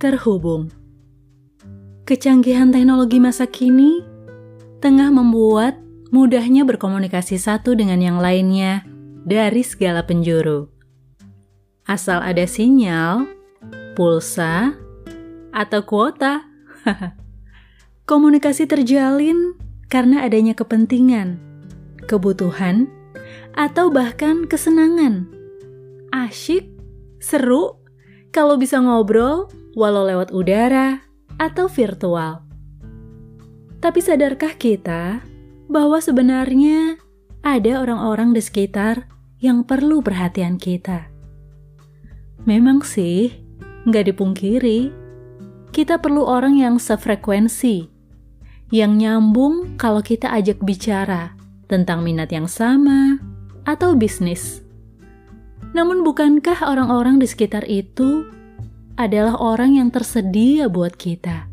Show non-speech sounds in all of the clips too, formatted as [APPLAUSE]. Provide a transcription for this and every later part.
terhubung. Kecanggihan teknologi masa kini tengah membuat mudahnya berkomunikasi satu dengan yang lainnya dari segala penjuru. Asal ada sinyal, pulsa, atau kuota. [LAUGHS] Komunikasi terjalin karena adanya kepentingan, kebutuhan, atau bahkan kesenangan. Asyik, seru, kalau bisa ngobrol walau lewat udara atau virtual. Tapi sadarkah kita bahwa sebenarnya ada orang-orang di sekitar yang perlu perhatian kita? Memang sih, nggak dipungkiri, kita perlu orang yang sefrekuensi, yang nyambung kalau kita ajak bicara tentang minat yang sama atau bisnis. Namun bukankah orang-orang di sekitar itu adalah orang yang tersedia buat kita?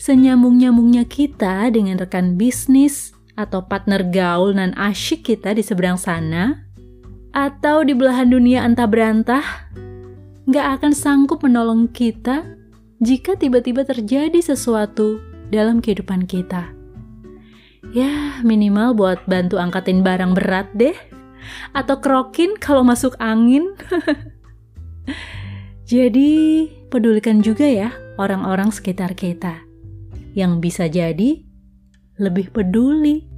Senyambung-nyambungnya kita dengan rekan bisnis atau partner gaul dan asyik kita di seberang sana, atau di belahan dunia entah berantah, nggak akan sanggup menolong kita jika tiba-tiba terjadi sesuatu dalam kehidupan kita. Ya, minimal buat bantu angkatin barang berat deh. Atau kerokin kalau masuk angin. [LAUGHS] Jadi, pedulikan juga ya orang-orang sekitar kita. Yang bisa jadi lebih peduli